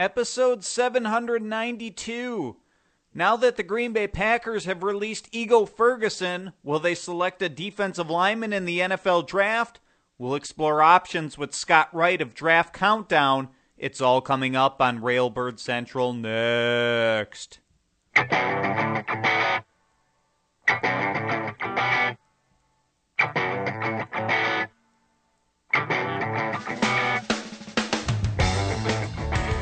episode 792. Now that the Green Bay Packers have released Ego Ferguson, will they select a defensive lineman in the NFL draft? We'll explore options with Scott Wright of Draft Countdown. It's all coming up on Railbird Central next.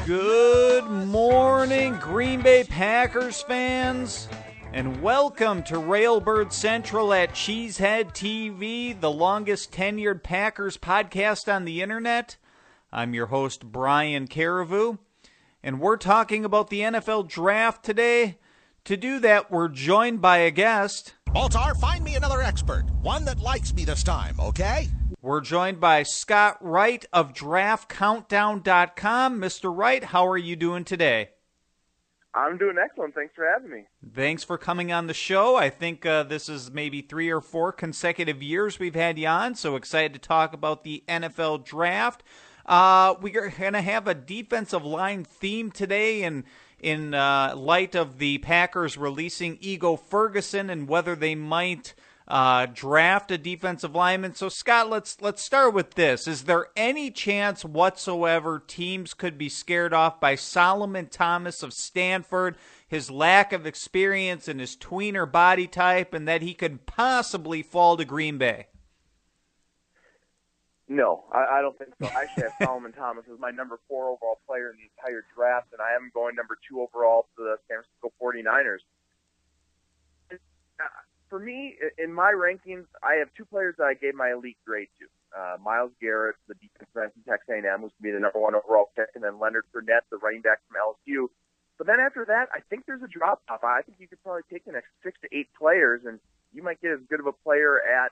Good morning, Green Bay Packers fans, and welcome to Railbird Central at Cheesehead TV, the longest tenured Packers podcast on the internet. I'm your host, Brian Carriveau, and we're talking about the NFL draft today. To do that, we're joined by a guest. Baltar, find me another expert, one that likes me this time, okay? We're joined by Scott Wright of DraftCountdown.com. Mr. Wright, how are you doing today? I'm doing excellent. Thanks for having me. Thanks for coming on the show. I think uh, this is maybe three or four consecutive years we've had you on, so excited to talk about the NFL draft. Uh, we're going to have a defensive line theme today, and in uh, light of the Packers releasing Ego Ferguson and whether they might uh, draft a defensive lineman. So Scott, let's let's start with this. Is there any chance whatsoever teams could be scared off by Solomon Thomas of Stanford, his lack of experience and his tweener body type, and that he could possibly fall to Green Bay? No, I, I don't think so. I actually have Solomon Thomas as my number four overall player in the entire draft, and I am going number two overall to the San Francisco 49ers. For me, in my rankings, I have two players that I gave my elite grade to. Uh, Myles Garrett, the defensive end from Texas A&M, who's going to be the number one overall pick, and then Leonard Fournette, the running back from LSU. But then after that, I think there's a drop off. I think you could probably take the next six to eight players, and you might get as good of a player at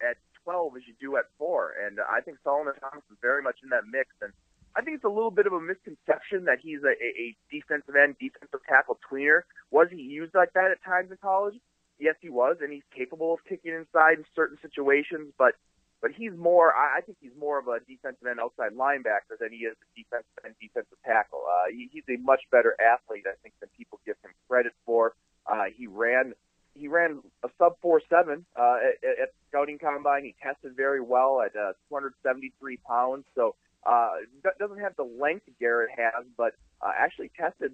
at 12 as you do at four. And I think Solomon Thomas is very much in that mix. And I think it's a little bit of a misconception that he's a, a defensive end, defensive tackle tweener. Was he used like that at times in college? Yes, he was, and he's capable of kicking inside in certain situations. But but he's more. I think he's more of a defensive end outside linebacker than he is a defensive end defensive tackle. Uh, he, he's a much better athlete, I think, than people give him credit for. Uh, he ran he ran a sub four seven uh, at, at scouting combine. He tested very well at uh, 273 pounds. So uh, doesn't have the length Garrett has, but uh, actually tested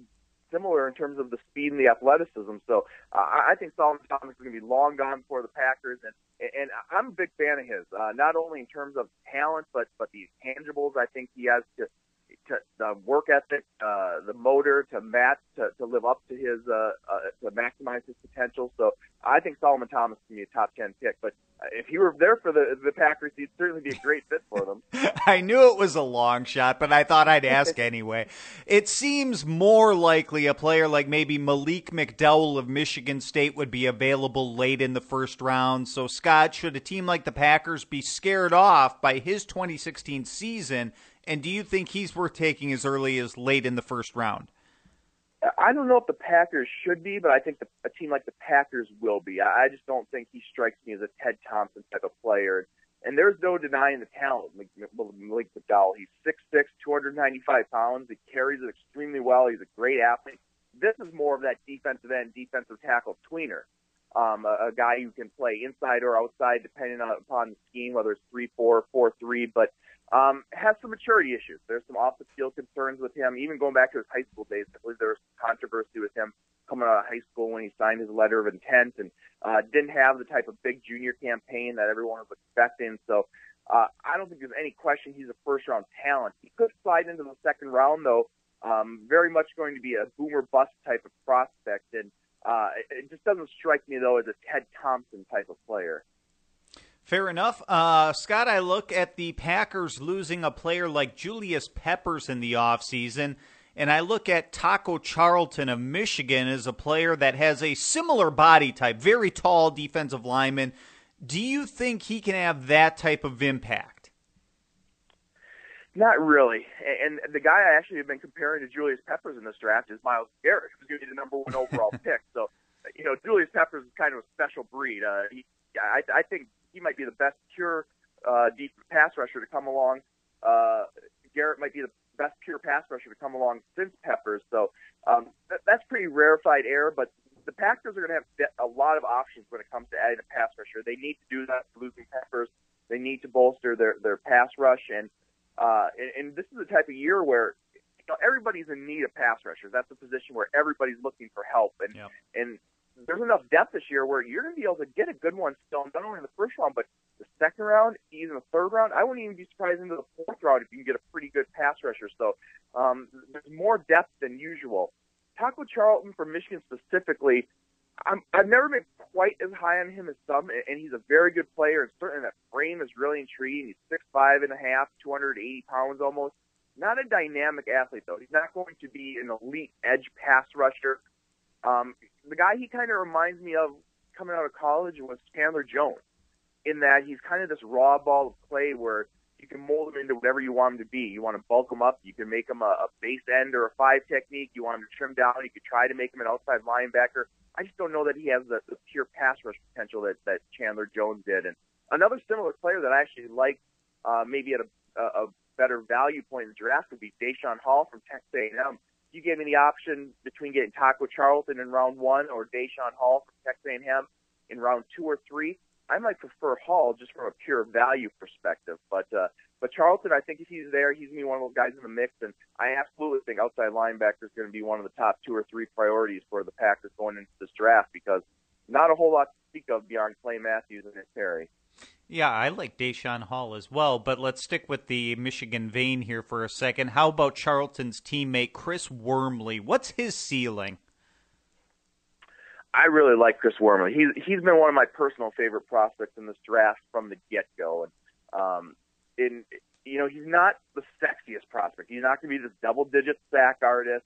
similar in terms of the speed and the athleticism. So uh, I think Solomon Thomas is going to be long gone for the Packers, and and I'm a big fan of his. Uh, not only in terms of talent, but but the tangibles I think he has to to the work ethic, uh, the motor to match to, to live up to his uh, uh, to maximize his potential. So I think Solomon Thomas can be a top ten pick. But if he were there for the the Packers, he'd certainly be a great fit for them. I knew it was a long shot, but I thought I'd ask anyway. It seems more likely a player like maybe Malik McDowell of Michigan State would be available late in the first round. So Scott, should a team like the Packers be scared off by his 2016 season? And do you think he's worth taking as early as late in the first round? I don't know if the Packers should be, but I think the, a team like the Packers will be. I, I just don't think he strikes me as a Ted Thompson type of player. And there's no denying the talent of Malik McDowell. He's 6'6", 295 pounds. He carries it extremely well. He's a great athlete. This is more of that defensive end, defensive tackle tweener. Um, a, a guy who can play inside or outside depending on, upon the scheme, whether it's 3-4, 4-3. But um, has some maturity issues. There's some off the field concerns with him, even going back to his high school days. I believe there was controversy with him coming out of high school when he signed his letter of intent and uh, didn't have the type of big junior campaign that everyone was expecting. So uh, I don't think there's any question he's a first round talent. He could slide into the second round though. Um, very much going to be a boomer bust type of prospect, and uh, it just doesn't strike me though as a Ted Thompson type of player. Fair enough. Uh, Scott, I look at the Packers losing a player like Julius Peppers in the offseason, and I look at Taco Charlton of Michigan as a player that has a similar body type, very tall defensive lineman. Do you think he can have that type of impact? Not really. And the guy I actually have been comparing to Julius Peppers in this draft is Myles Garrett, who's going to be the number one overall pick. So, you know, Julius Peppers is kind of a special breed. Uh, he, I, I think he might be the best pure uh, deep pass rusher to come along. Uh, Garrett might be the best pure pass rusher to come along since Peppers. So um, that, that's pretty rarefied air. But the Packers are going to have a lot of options when it comes to adding a pass rusher. They need to do that. Losing Peppers, they need to bolster their their pass rush, and uh, and, and this is the type of year where you know everybody's in need of pass rushers. That's a position where everybody's looking for help, and yep. and there's enough depth this year where you're going to be able to get a good one still, not only in the first round, but the second round, even the third round. I wouldn't even be surprised into the fourth round if you can get a pretty good pass rusher. So um, there's more depth than usual. Taco Charlton from Michigan specifically, I'm, I've never been quite as high on him as some, and he's a very good player. And certainly that frame is really intriguing. He's six five and a half, 280 pounds almost. Not a dynamic athlete though. He's not going to be an elite edge pass rusher. Um, the guy he kind of reminds me of coming out of college was Chandler Jones, in that he's kind of this raw ball of clay where you can mold him into whatever you want him to be. You want to bulk him up, you can make him a, a base end or a five technique. You want him to trim down, you could try to make him an outside linebacker. I just don't know that he has the, the pure pass rush potential that, that Chandler Jones did. And another similar player that I actually like, uh, maybe at a, a, a better value point in the draft would be Daeshon Hall from Texas A&M you gave me the option between getting Taco Charlton in round one or Daeshon Hall from Texas A&M in round two or three, I might prefer Hall just from a pure value perspective. But uh, but Charlton, I think if he's there, he's gonna be one of those guys in the mix, and I absolutely think outside linebacker is to be one of the top two or three priorities for the Packers going into this draft because not a whole lot to speak of beyond Clay Matthews and Nick Perry. Yeah, I like Daeshon Hall as well, but let's stick with the Michigan vein here for a second. How about Charlton's teammate Chris Wormley? What's his ceiling? I really like Chris Wormley. He's he's been one of my personal favorite prospects in this draft from the get go, and um, in you know he's not the sexiest prospect. He's not going to be this double digit sack artist.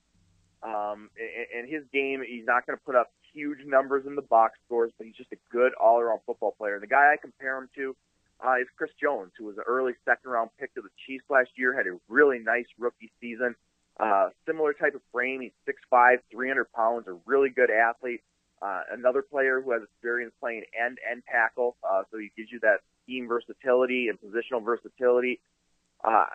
Um, and, and his game, he's not going to put up huge numbers in the box scores, but he's just a good all around football player. The guy I compare him to uh, is Chris Jones, who was an early second round pick of the Chiefs last year, had a really nice rookie season. Uh, similar type of frame. He's 6'5, 300 pounds, a really good athlete. Uh, another player who has experience playing end end tackle, uh, so he gives you that scheme versatility and positional versatility. Uh,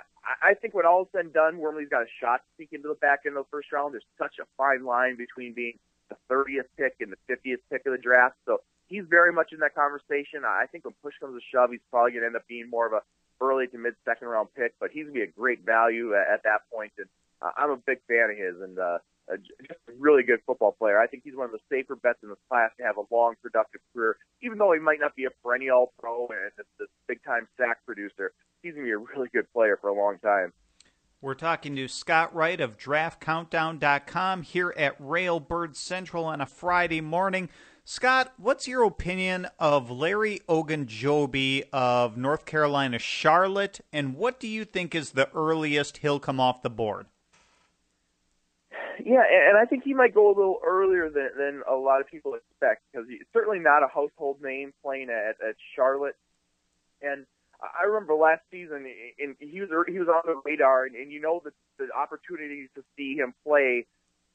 I think when all is said and done, Wormley's got a shot to sneak into the back end of the first round. There's such a fine line between being the 30th pick and the 50th pick of the draft. So he's very much in that conversation. I think when push comes to shove, he's probably going to end up being more of a early to mid second round pick, but he's going to be a great value at, at that point. And uh, I'm a big fan of his and uh, uh, just a really good football player. I think he's one of the safer bets in this class to have a long, productive career, even though he might not be a perennial pro and this big time sack producer. He's going to be a really good player for a long time. We're talking to Scott Wright of DraftCountdown.com here at Railbird Central on a Friday morning. Scott, what's your opinion of Larry Ogunjobi of North Carolina Charlotte, and what do you think is the earliest he'll come off the board? Yeah, and I think he might go a little earlier than, than a lot of people expect because he's certainly not a household name playing at, at Charlotte. And – I remember last season, and he was he was on the radar, and, and you know that the opportunities to see him play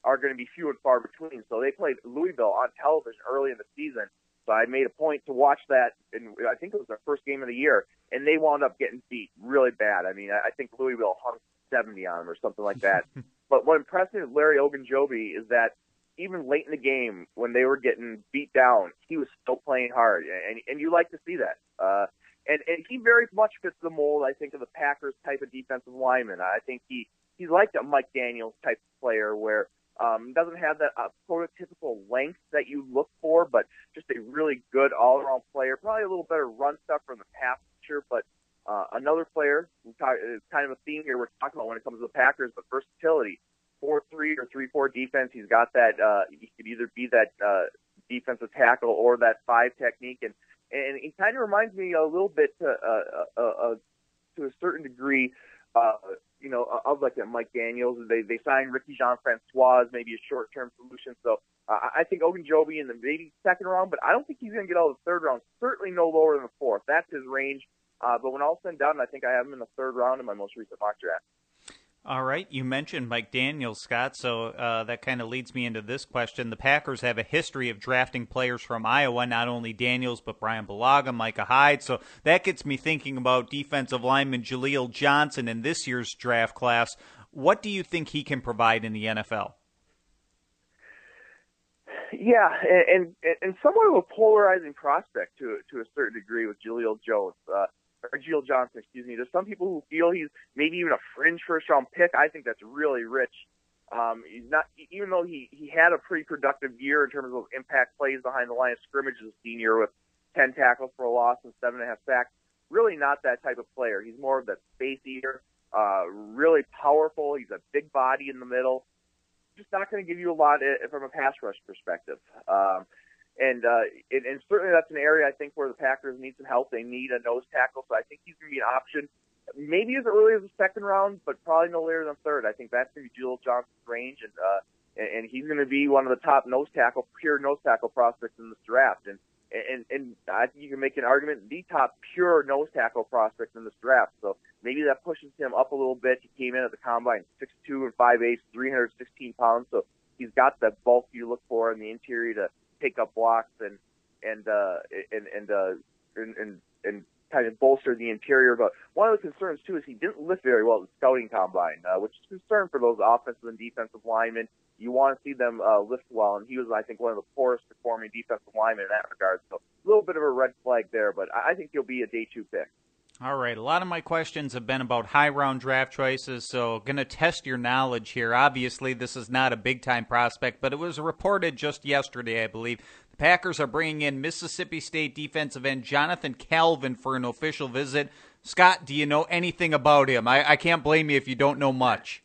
are going to be few and far between. So they played Louisville on television early in the season. So I made a point to watch that, and I think it was their first game of the year, and they wound up getting beat really bad. I mean, I think Louisville hung 70 on them or something like that. but what impressed me with Larry Ogunjobi is that even late in the game, when they were getting beat down, he was still playing hard, and and you like to see that. Uh, and and he very much fits the mold, I think, of the Packers type of defensive lineman. I think he he's like a Mike Daniels type of player where um, doesn't have that uh, prototypical length that you look for, but just a really good all around player. Probably a little better run stuff from the pass catcher, but uh, another player. It's kind of a theme here we're talking about when it comes to the Packers, but versatility. Four three or three four defense. He's got that. Uh, he could either be that uh, defensive tackle or that five technique, and and he kind of reminds me a little bit to, uh, uh, uh, to a certain degree, uh, you know, of like a Mike Daniels. They they signed Ricky Jean Francois maybe a short term solution. So uh, I think Ogunjobi in the maybe second round, but I don't think he's going to get of the third round. Certainly no lower than the fourth. That's his range. Uh, but when all said and done, I think I have him in the third round in my most recent mock draft. All right, you mentioned Mike Daniels, Scott, so uh, that kind of leads me into this question. The Packers have a history of drafting players from Iowa, not only Daniels, but Brian Bulaga, Micah Hyde. So that gets me thinking about defensive lineman Jaleel Johnson in this year's draft class. What do you think he can provide in the NFL? Yeah, and, and and somewhat of a polarizing prospect to to a certain degree with Julio Jones uh, or Jaleel Johnson. Excuse me. There's some people who feel he's maybe even a fringe first round pick. I think that's really rich. Um, he's not, even though he he had a pretty productive year in terms of impact plays behind the line of scrimmage as a senior with 10 tackles for a loss and seven and a half sacks. Really not that type of player. He's more of that space eater, uh, really powerful. He's a big body in the middle just not going to give you a lot from a pass rush perspective. Um, and, uh, and and certainly that's an area I think where the Packers need some help. They need a nose tackle, so I think he's going to be an option. Maybe as early as the second round, but probably no later than third. I think that's going to be Jaleel Johnson's range, and uh, and, and he's going to be one of the top nose tackle, pure nose tackle prospects in this draft. And and and I think you can make an argument the top pure nose tackle prospect in this draft. So maybe that pushes him up a little bit. He came in at the combine six two and five eighths, 316 pounds. So he's got the bulk you look for in the interior to take up blocks and and uh, and and, uh, and and and kind of bolster the interior. But one of the concerns too is he didn't lift very well at the scouting combine, uh, which is a concern for those offensive and defensive linemen. You want to see them uh, lift well, and he was, I think, one of the poorest performing defensive linemen in that regard. So a little bit of a red flag there, but I think he'll be a day two pick. All right. A lot of my questions have been about high round draft choices, so going to test your knowledge here. Obviously, this is not a big time prospect, but it was reported just yesterday, I believe. The Packers are bringing in Mississippi State defensive end Jonathan Calvin for an official visit. Scott, do you know anything about him? I, I can't blame you if you don't know much.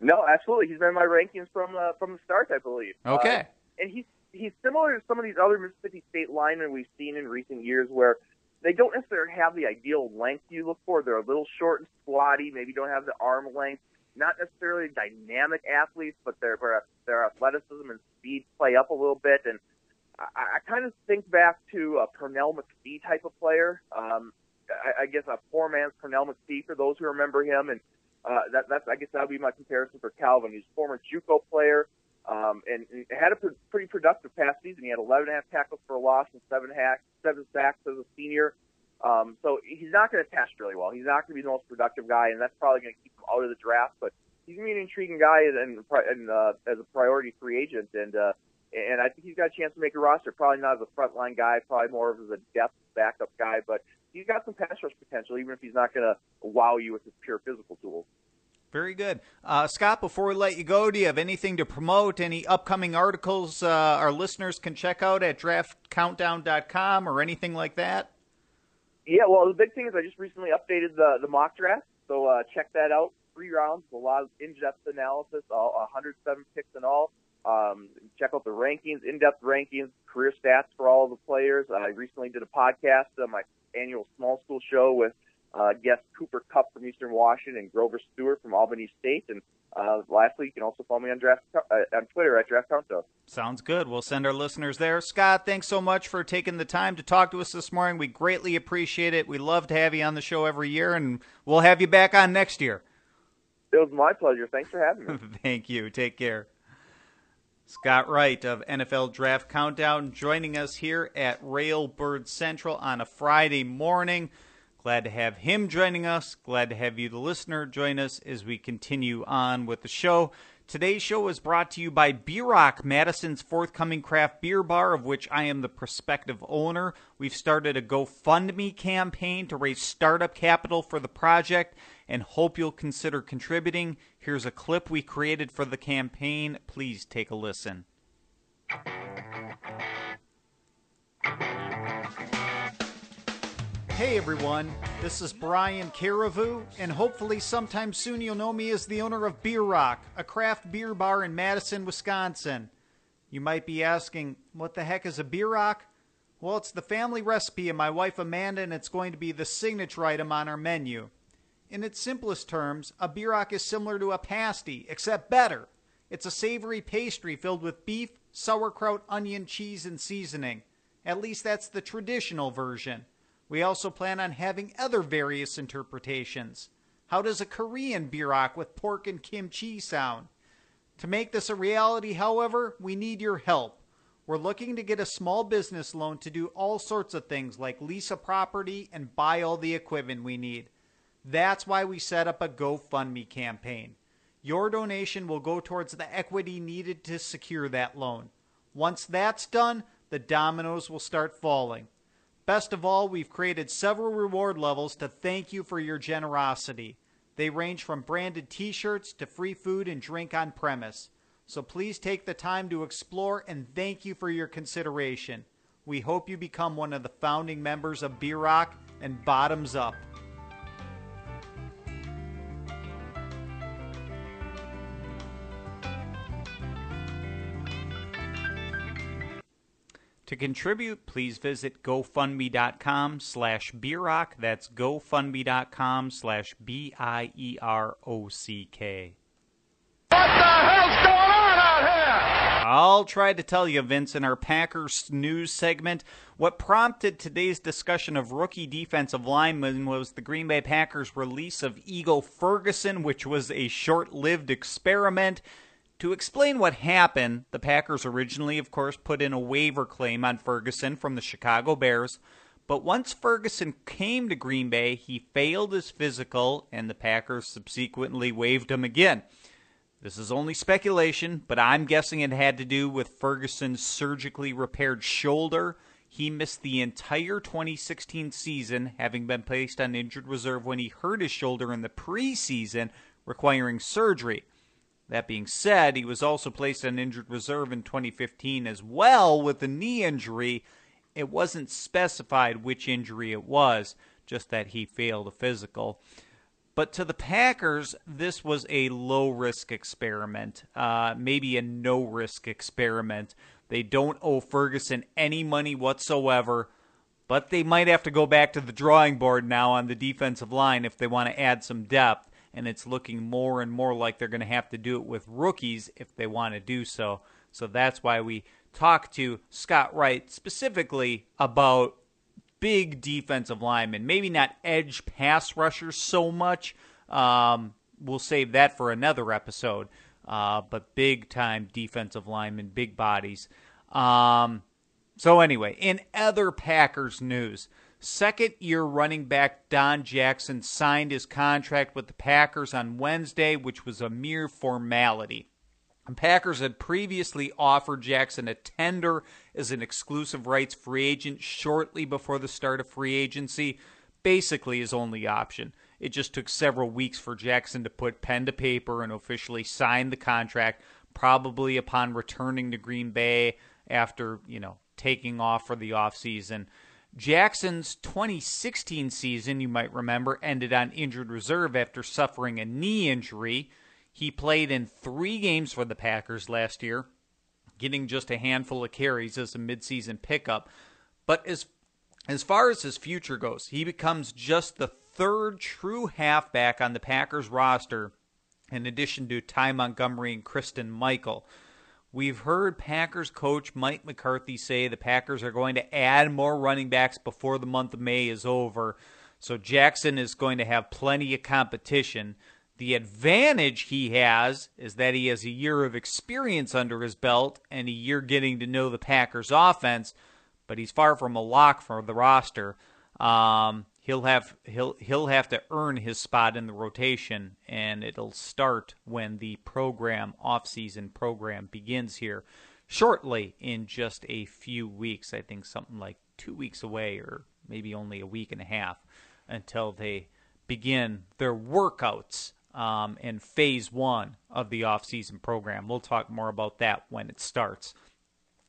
No, absolutely. He's been in my rankings from uh, from the start, I believe. Okay. Uh, and he's he's similar to some of these other Mississippi State linemen we've seen in recent years, where they don't necessarily have the ideal length you look for. They're a little short and squatty, maybe don't have the arm length. Not necessarily dynamic athletes, but their their athleticism and speed play up a little bit. And I, I kind of think back to a Pernell McPhee type of player. Um, I, I guess a poor man's Pernell McPhee for those who remember him. And uh, that, that's I guess that would be my comparison for Calvin. He's a former JUCO player. Um, and, and had a pr- pretty productive past season. He had 11 and a half tackles for a loss and seven, hack, seven sacks as a senior. Um, so he's not going to test really well. He's not going to be the most productive guy, and that's probably going to keep him out of the draft. But he's going to be an intriguing guy and, and uh, as a priority free agent, and uh, and I think he's got a chance to make a roster. Probably not as a frontline guy, probably more as a depth backup guy, but he's got some pass rush potential, even if he's not going to wow you with his pure physical tools. Very good. Uh, Scott, before we let you go, do you have anything to promote? Any upcoming articles uh, our listeners can check out at draftcountdown.com or anything like that? Yeah, well, the big thing is I just recently updated the, the mock draft, so uh, check that out. Three rounds, a lot of in-depth analysis, all, 107 picks in all. Um, check out the rankings, in-depth rankings, career stats for all of the players. I recently did a podcast, uh, my annual small school show with uh, guest Cooper Kupp from Eastern Washington and Grover Stewart from Albany State. And uh, lastly, you can also follow me on draft uh, on Twitter at Draft Countdown. Sounds good. We'll send our listeners there. Scott, thanks so much for taking the time to talk to us this morning. We greatly appreciate it. We love to have you on the show every year, and we'll have you back on next year. It was my pleasure. Thanks for having me. Thank you. Take care. Scott Wright of NFL Draft Countdown joining us here at Railbird Central on a Friday morning. Glad to have him joining us. Glad to have you, the listener, join us as we continue on with the show. Today's show is brought to you by Bierock, Madison's forthcoming craft beer bar, of which I am the prospective owner. We've started a GoFundMe campaign to raise startup capital for the project and hope you'll consider contributing. Here's a clip we created for the campaign. Please take a listen. Hey everyone, this is Brian Carriveau, and hopefully sometime soon you'll know me as the owner of Bierock, a craft beer bar in Madison, Wisconsin. You might be asking, what the heck is a Bierock? Well, it's the family recipe of my wife Amanda, and it's going to be the signature item on our menu. In its simplest terms, a Bierock is similar to a pasty, except better. It's a savory pastry filled with beef, sauerkraut, onion, cheese, and seasoning. At least that's the traditional version. We also plan on having other various interpretations. How does a Korean bierock with pork and kimchi sound? To make this a reality, however, we need your help. We're looking to get a small business loan to do all sorts of things like lease a property and buy all the equipment we need. That's why we set up a GoFundMe campaign. Your donation will go towards the equity needed to secure that loan. Once that's done, the dominoes will start falling. Best of all, we've created several reward levels to thank you for your generosity. They range from branded t shirts to free food and drink on premise. So please take the time to explore and thank you for your consideration. We hope you become one of the founding members of Bierock and Bottoms Up. To contribute, please visit gofundme.com slash bierock. That's gofundme.com slash B-I-E-R-O-C-K. What the hell's going on out here? I'll try to tell you, Vince, in our Packers news segment, what prompted today's discussion of rookie defensive linemen was the Green Bay Packers' release of Ego Ferguson, which was a short lived experiment. To explain what happened, the Packers originally, of course, put in a waiver claim on Ferguson from the Chicago Bears. But once Ferguson came to Green Bay, he failed his physical, and the Packers subsequently waived him again. This is only speculation, but I'm guessing it had to do with Ferguson's surgically repaired shoulder. He missed the entire 2016 season, having been placed on injured reserve when he hurt his shoulder in the preseason, requiring surgery. That being said, he was also placed on injured reserve in 2015 as well with a knee injury. It wasn't specified which injury it was, just that he failed a physical. But to the Packers, this was a low risk experiment, uh, maybe a no risk experiment. They don't owe Ferguson any money whatsoever, but they might have to go back to the drawing board now on the defensive line if they want to add some depth and it's looking more and more like they're going to have to do it with rookies if they want to do so. So that's why we talked to Scott Wright specifically about big defensive linemen, maybe not edge pass rushers so much. Um, we'll save that for another episode. Uh, but big time defensive linemen, big bodies. Um, so, anyway, in other Packers news, Second year running back Don Jackson signed his contract with the Packers on Wednesday, which was a mere formality. The Packers had previously offered Jackson a tender as an exclusive rights free agent shortly before the start of free agency, basically his only option. It just took several weeks for Jackson to put pen to paper and officially sign the contract, probably upon returning to Green Bay after, you know, taking off for the offseason. Jackson's 2016 season, you might remember, ended on injured reserve after suffering a knee injury. He played in three games for the Packers last year, getting just a handful of carries as a midseason pickup. But as as far as his future goes, he becomes just the third true halfback on the Packers roster, in addition to Ty Montgomery and Christine Michael. We've heard Packers coach Mike McCarthy say the Packers are going to add more running backs before the month of May is over. So Jackson is going to have plenty of competition. The advantage he has is that he has a year of experience under his belt and a year getting to know the Packers offense, but he's far from a lock for the roster. Um, he'll have he'll he'll have to earn his spot in the rotation and it'll start when the program off-season program begins here shortly in just a few weeks i think something like 2 weeks away or maybe only a week and a half until they begin their workouts um, in phase one of the off-season program. We'll talk more about that when it starts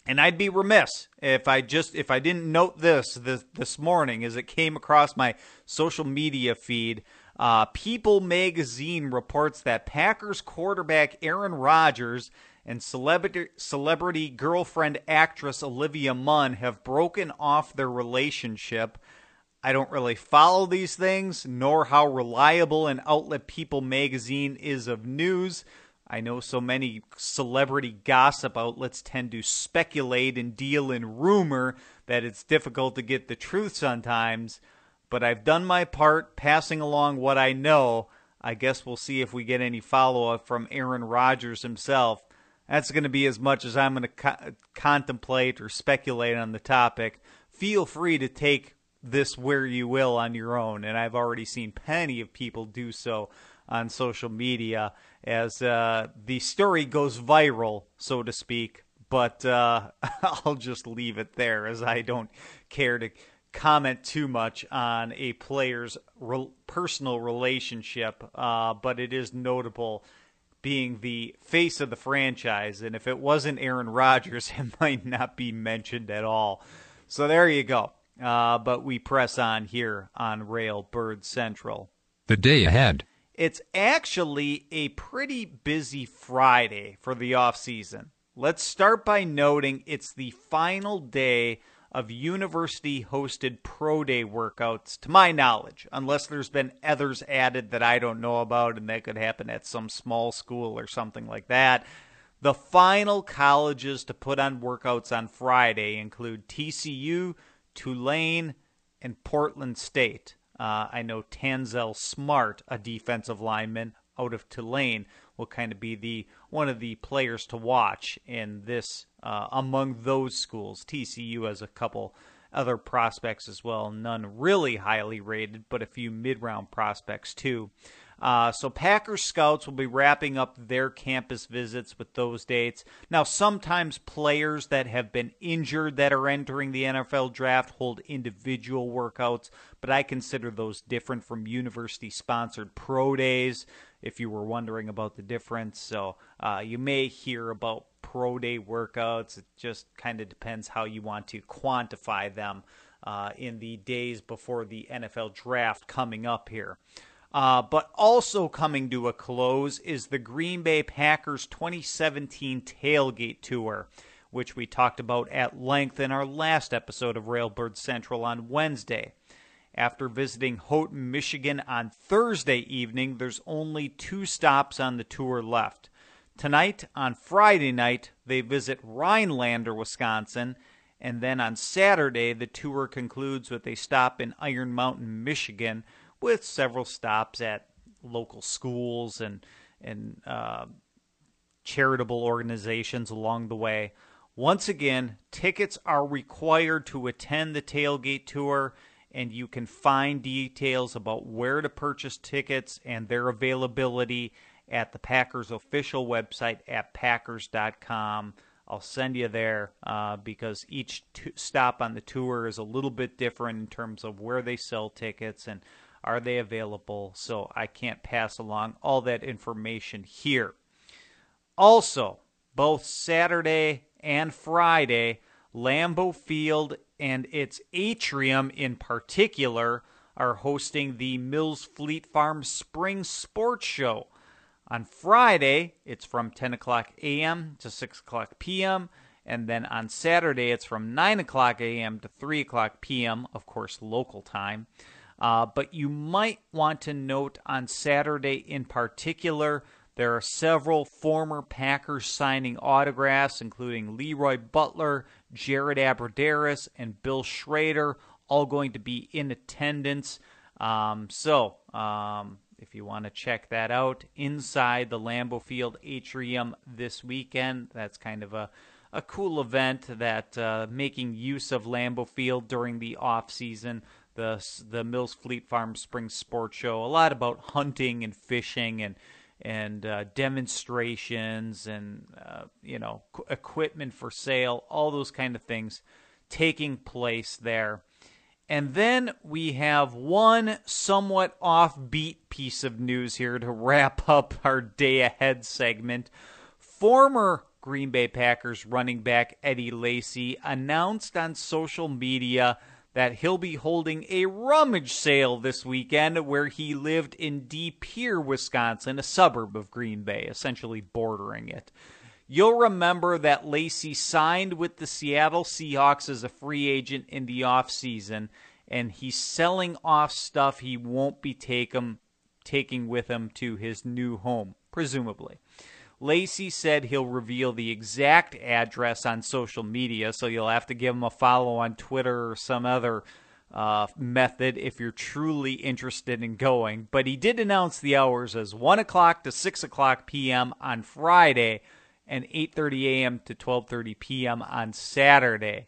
and I'd be remiss if I just if I didn't note this this, this morning as it came across my social media feed. Uh, People magazine reports that Packers quarterback Aaron Rodgers and celebrity celebrity girlfriend actress Olivia Munn have broken off their relationship. I don't really follow these things, nor how reliable an outlet People magazine is of news. I know so many celebrity gossip outlets tend to speculate and deal in rumor that it's difficult to get the truth sometimes, but I've done my part passing along what I know. I guess we'll see if we get any follow up from Aaron Rodgers himself. That's going to be as much as I'm going to co- contemplate or speculate on the topic. Feel free to take this where you will on your own, and I've already seen plenty of people do so on social media as uh, the story goes viral, so to speak. But uh, I'll just leave it there as I don't care to comment too much on a player's re- personal relationship. Uh, but it is notable being the face of the franchise. And if it wasn't Aaron Rodgers, it might not be mentioned at all. So there you go. Uh, but we press on here on Railbird Central. The day ahead. It's actually a pretty busy Friday for the off season. Let's start by noting it's the final day of university hosted pro day workouts, to my knowledge, unless there's been others added that I don't know about, and that could happen at some small school or something like that. The final colleges to put on workouts on Friday include TCU, Tulane, and Portland State. Uh, I know Tanzel Smart, a defensive lineman out of Tulane, will kind of be the one of the players to watch in this uh, among those schools. TCU has a couple other prospects as well, none really highly rated, but a few mid-round prospects too. Uh, so Packers scouts will be wrapping up their campus visits with those dates. Now, sometimes players that have been injured that are entering the NFL draft hold individual workouts, but I consider those different from university sponsored pro days. If you were wondering about the difference, so uh, you may hear about pro day workouts. It just kind of depends how you want to quantify them uh, in the days before the NFL draft coming up here. Uh, but also coming to a close is the Green Bay Packers 2017 Tailgate Tour, which we talked about at length in our last episode of Railbird Central on Wednesday. After visiting Houghton, Michigan on Thursday evening, there's only two stops on the tour left. Tonight, on Friday night, they visit Rhinelander, Wisconsin, and then on Saturday, the tour concludes with a stop in Iron Mountain, Michigan, with several stops at local schools and and uh, charitable organizations along the way. Once again, tickets are required to attend the tailgate tour, and you can find details about where to purchase tickets and their availability at the Packers official website at packers.com. I'll send you there uh, because each t- stop on the tour is a little bit different in terms of where they sell tickets and are they available? So I can't pass along all that information here. Also, both Saturday and Friday, Lambeau Field and its atrium in particular are hosting the Mills Fleet Farm Spring Sports Show. On Friday, it's from 10 o'clock a.m. to 6 o'clock p.m. And then on Saturday, it's from 9 o'clock a.m. to 3 o'clock p.m., of course, local time. Uh, but you might want to note on Saturday in particular, there are several former Packers signing autographs, including Leroy Butler, Jared Abbrederis, and Bill Schroeder, all going to be in attendance. Um, so, um, if you want to check that out inside the Lambeau Field atrium this weekend, that's kind of a a cool event that uh, making use of Lambeau Field during the off season the the Mills Fleet Farm Spring Sports Show. A lot about hunting and fishing and and uh, demonstrations and uh, you know equipment for sale, all those kind of things taking place there. And then we have one somewhat offbeat piece of news here to wrap up our day ahead segment. Former Green Bay Packers running back Eddie Lacy announced on social media that he'll be holding a rummage sale this weekend where he lived in De Pere, Wisconsin, a suburb of Green Bay, essentially bordering it. You'll remember that Lacy signed with the Seattle Seahawks as a free agent in the offseason, and he's selling off stuff he won't be take him, taking with him to his new home, presumably. Lacy said he'll reveal the exact address on social media, so you'll have to give him a follow on Twitter or some other uh, method if you're truly interested in going. But he did announce the hours as 1 o'clock to 6 o'clock p.m. on Friday and 8:30 a.m. to 12:30 p.m. on Saturday.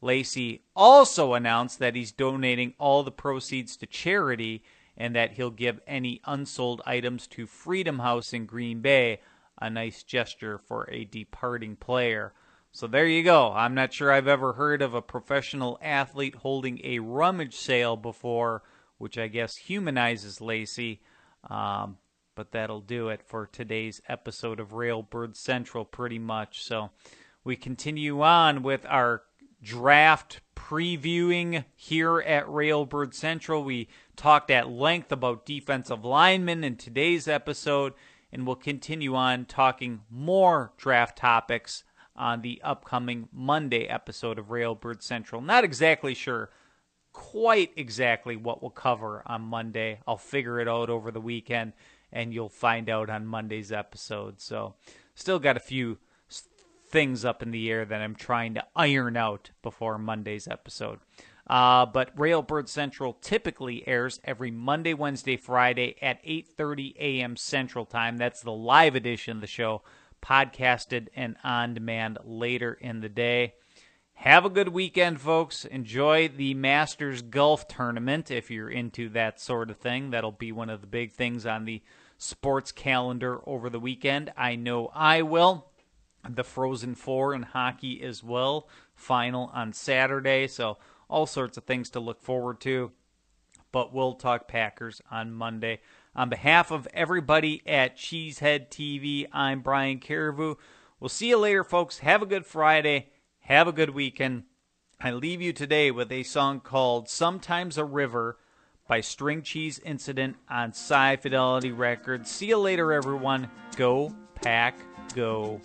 Lacy also announced that he's donating all the proceeds to charity and that he'll give any unsold items to Freedom House in Green Bay, a nice gesture for a departing player. So there you go. I'm not sure I've ever heard of a professional athlete holding a rummage sale before, which I guess humanizes Lacy. Um, but that'll do it for today's episode of Railbird Central, pretty much. So we continue on with our draft previewing here at Railbird Central. We talked at length about defensive linemen in today's episode, and we'll continue on talking more draft topics on the upcoming Monday episode of Railbird Central. Not exactly sure quite exactly what we'll cover on Monday. I'll figure it out over the weekend and you'll find out on Monday's episode. So, still got a few things up in the air that I'm trying to iron out before Monday's episode. Uh, but Railbird Central typically airs every Monday, Wednesday, Friday at 8:30 a.m. Central Time. That's the live edition of the show, podcasted and on demand later in the day. Have a good weekend, folks. Enjoy the Masters Golf Tournament if you're into that sort of thing. That'll be one of the big things on the sports calendar over the weekend. I know I will. The Frozen Four in hockey as well. Final on Saturday. So, all sorts of things to look forward to. But we'll talk Packers on Monday. On behalf of everybody at Cheesehead TV, I'm Brian Carriveau. We'll see you later, folks. Have a good Friday. Have a good weekend. I leave you today with a song called Sometimes a River by String Cheese Incident on Sci Fidelity Records. See you later, everyone. Go, pack, go.